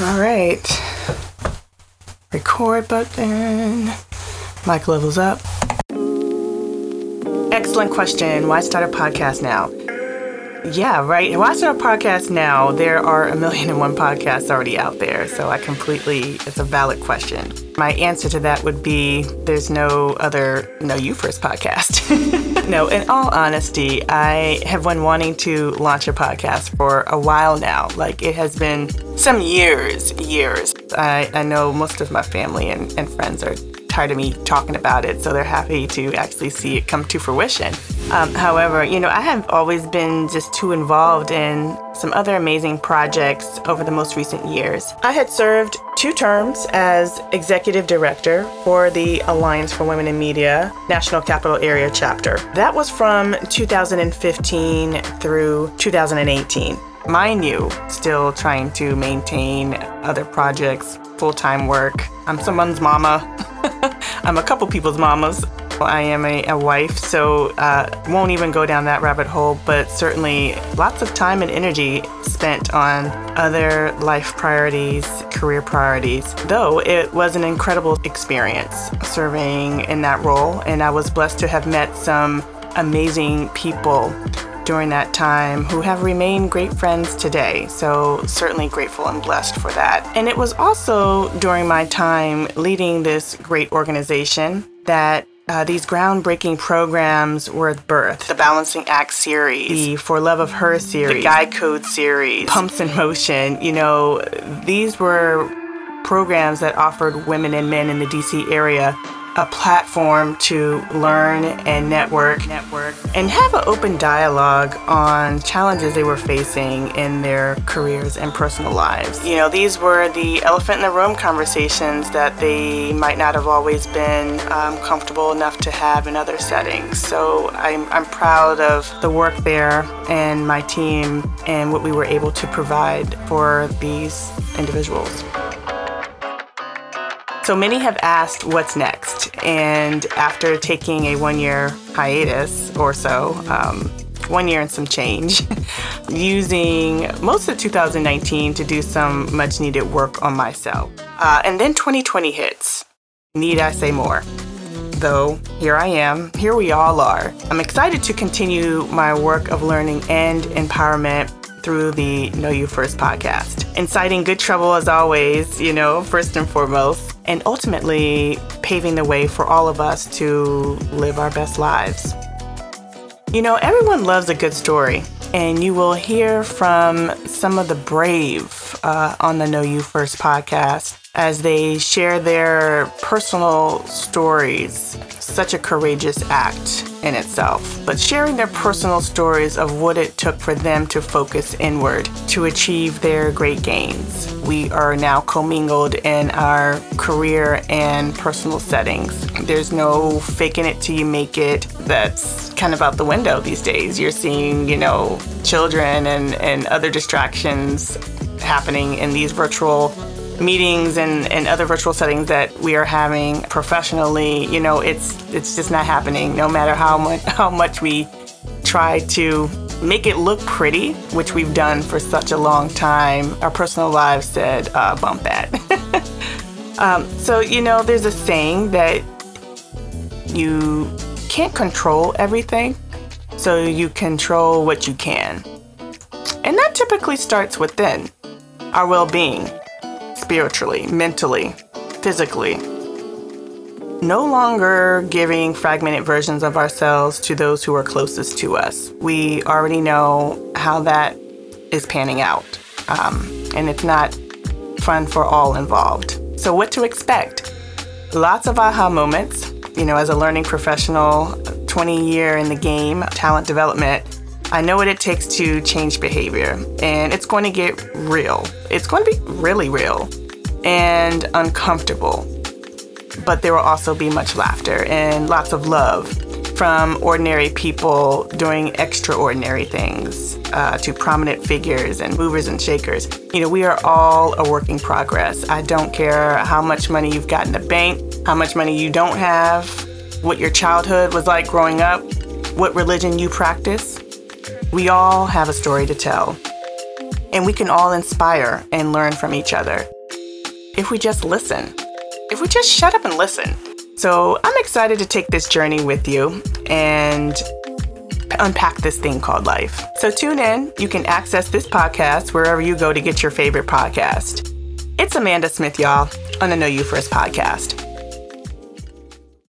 All right. Record button. Mic levels up. Excellent question. Why start a podcast now? Yeah, right. Why start a podcast now? There are a million and one podcasts already out there. So I completely, it's a valid question. My answer to that would be there's no other Know You First podcast. no, in all honesty, I have been wanting to launch a podcast for a while now. Like it has been some years, years. I, I know most of my family and, and friends are tired of me talking about it, so they're happy to actually see it come to fruition. Um, however, you know, I have always been just too involved in some other amazing projects over the most recent years. I had served two terms as executive director for the Alliance for Women in Media National Capital Area chapter. That was from 2015 through 2018 mind you, still trying to maintain other projects, full time work. I'm someone's mama. I'm a couple people's mamas. I am a, a wife, so uh, won't even go down that rabbit hole, but certainly lots of time and energy spent on other life priorities, career priorities. Though it was an incredible experience serving in that role, and I was blessed to have met some amazing people during that time who have remained great friends today. So, certainly grateful and blessed for that. And it was also during my time leading this great organization that uh, these groundbreaking programs were birthed. The Balancing Act series, the For Love of Her series, the Guide Code series, Pumps in Motion. You know, these were programs that offered women and men in the DC area a platform to learn and network, network and have an open dialogue on challenges they were facing in their careers and personal lives. You know, these were the elephant in the room conversations that they might not have always been um, comfortable enough to have in other settings. So I'm, I'm proud of the work there and my team and what we were able to provide for these individuals. So many have asked what's next. And after taking a one year hiatus or so, um, one year and some change, using most of 2019 to do some much needed work on myself. Uh, and then 2020 hits. Need I say more? Though, here I am, here we all are. I'm excited to continue my work of learning and empowerment through the Know You First podcast, inciting good trouble as always, you know, first and foremost, and ultimately paving the way for all of us to live our best lives. You know, everyone loves a good story, and you will hear from some of the brave uh, on the Know You First podcast as they share their personal stories. Such a courageous act in itself, but sharing their personal stories of what it took for them to focus inward to achieve their great gains. We are now commingled in our career and personal settings. There's no faking it till you make it that's kind of out the window these days. You're seeing, you know, children and, and other distractions happening in these virtual meetings and, and other virtual settings that we are having professionally, you know, it's it's just not happening. No matter how much how much we try to make it look pretty, which we've done for such a long time, our personal lives said, uh, bump that. um, so you know, there's a saying that you can't control everything, so you control what you can. And that typically starts within our well being spiritually, mentally, physically. No longer giving fragmented versions of ourselves to those who are closest to us. We already know how that is panning out, um, and it's not fun for all involved. So, what to expect? Lots of aha moments. You know, as a learning professional, 20 year in the game, talent development, I know what it takes to change behavior, and it's going to get real. It's going to be really real and uncomfortable. But there will also be much laughter and lots of love from ordinary people doing extraordinary things uh, to prominent figures and movers and shakers. You know, we are all a work in progress. I don't care how much money you've got in the bank, how much money you don't have, what your childhood was like growing up, what religion you practice we all have a story to tell. and we can all inspire and learn from each other. If we just listen, if we just shut up and listen. So I'm excited to take this journey with you and unpack this thing called life. So tune in. You can access this podcast wherever you go to get your favorite podcast. It's Amanda Smith, y'all, on the Know You First podcast.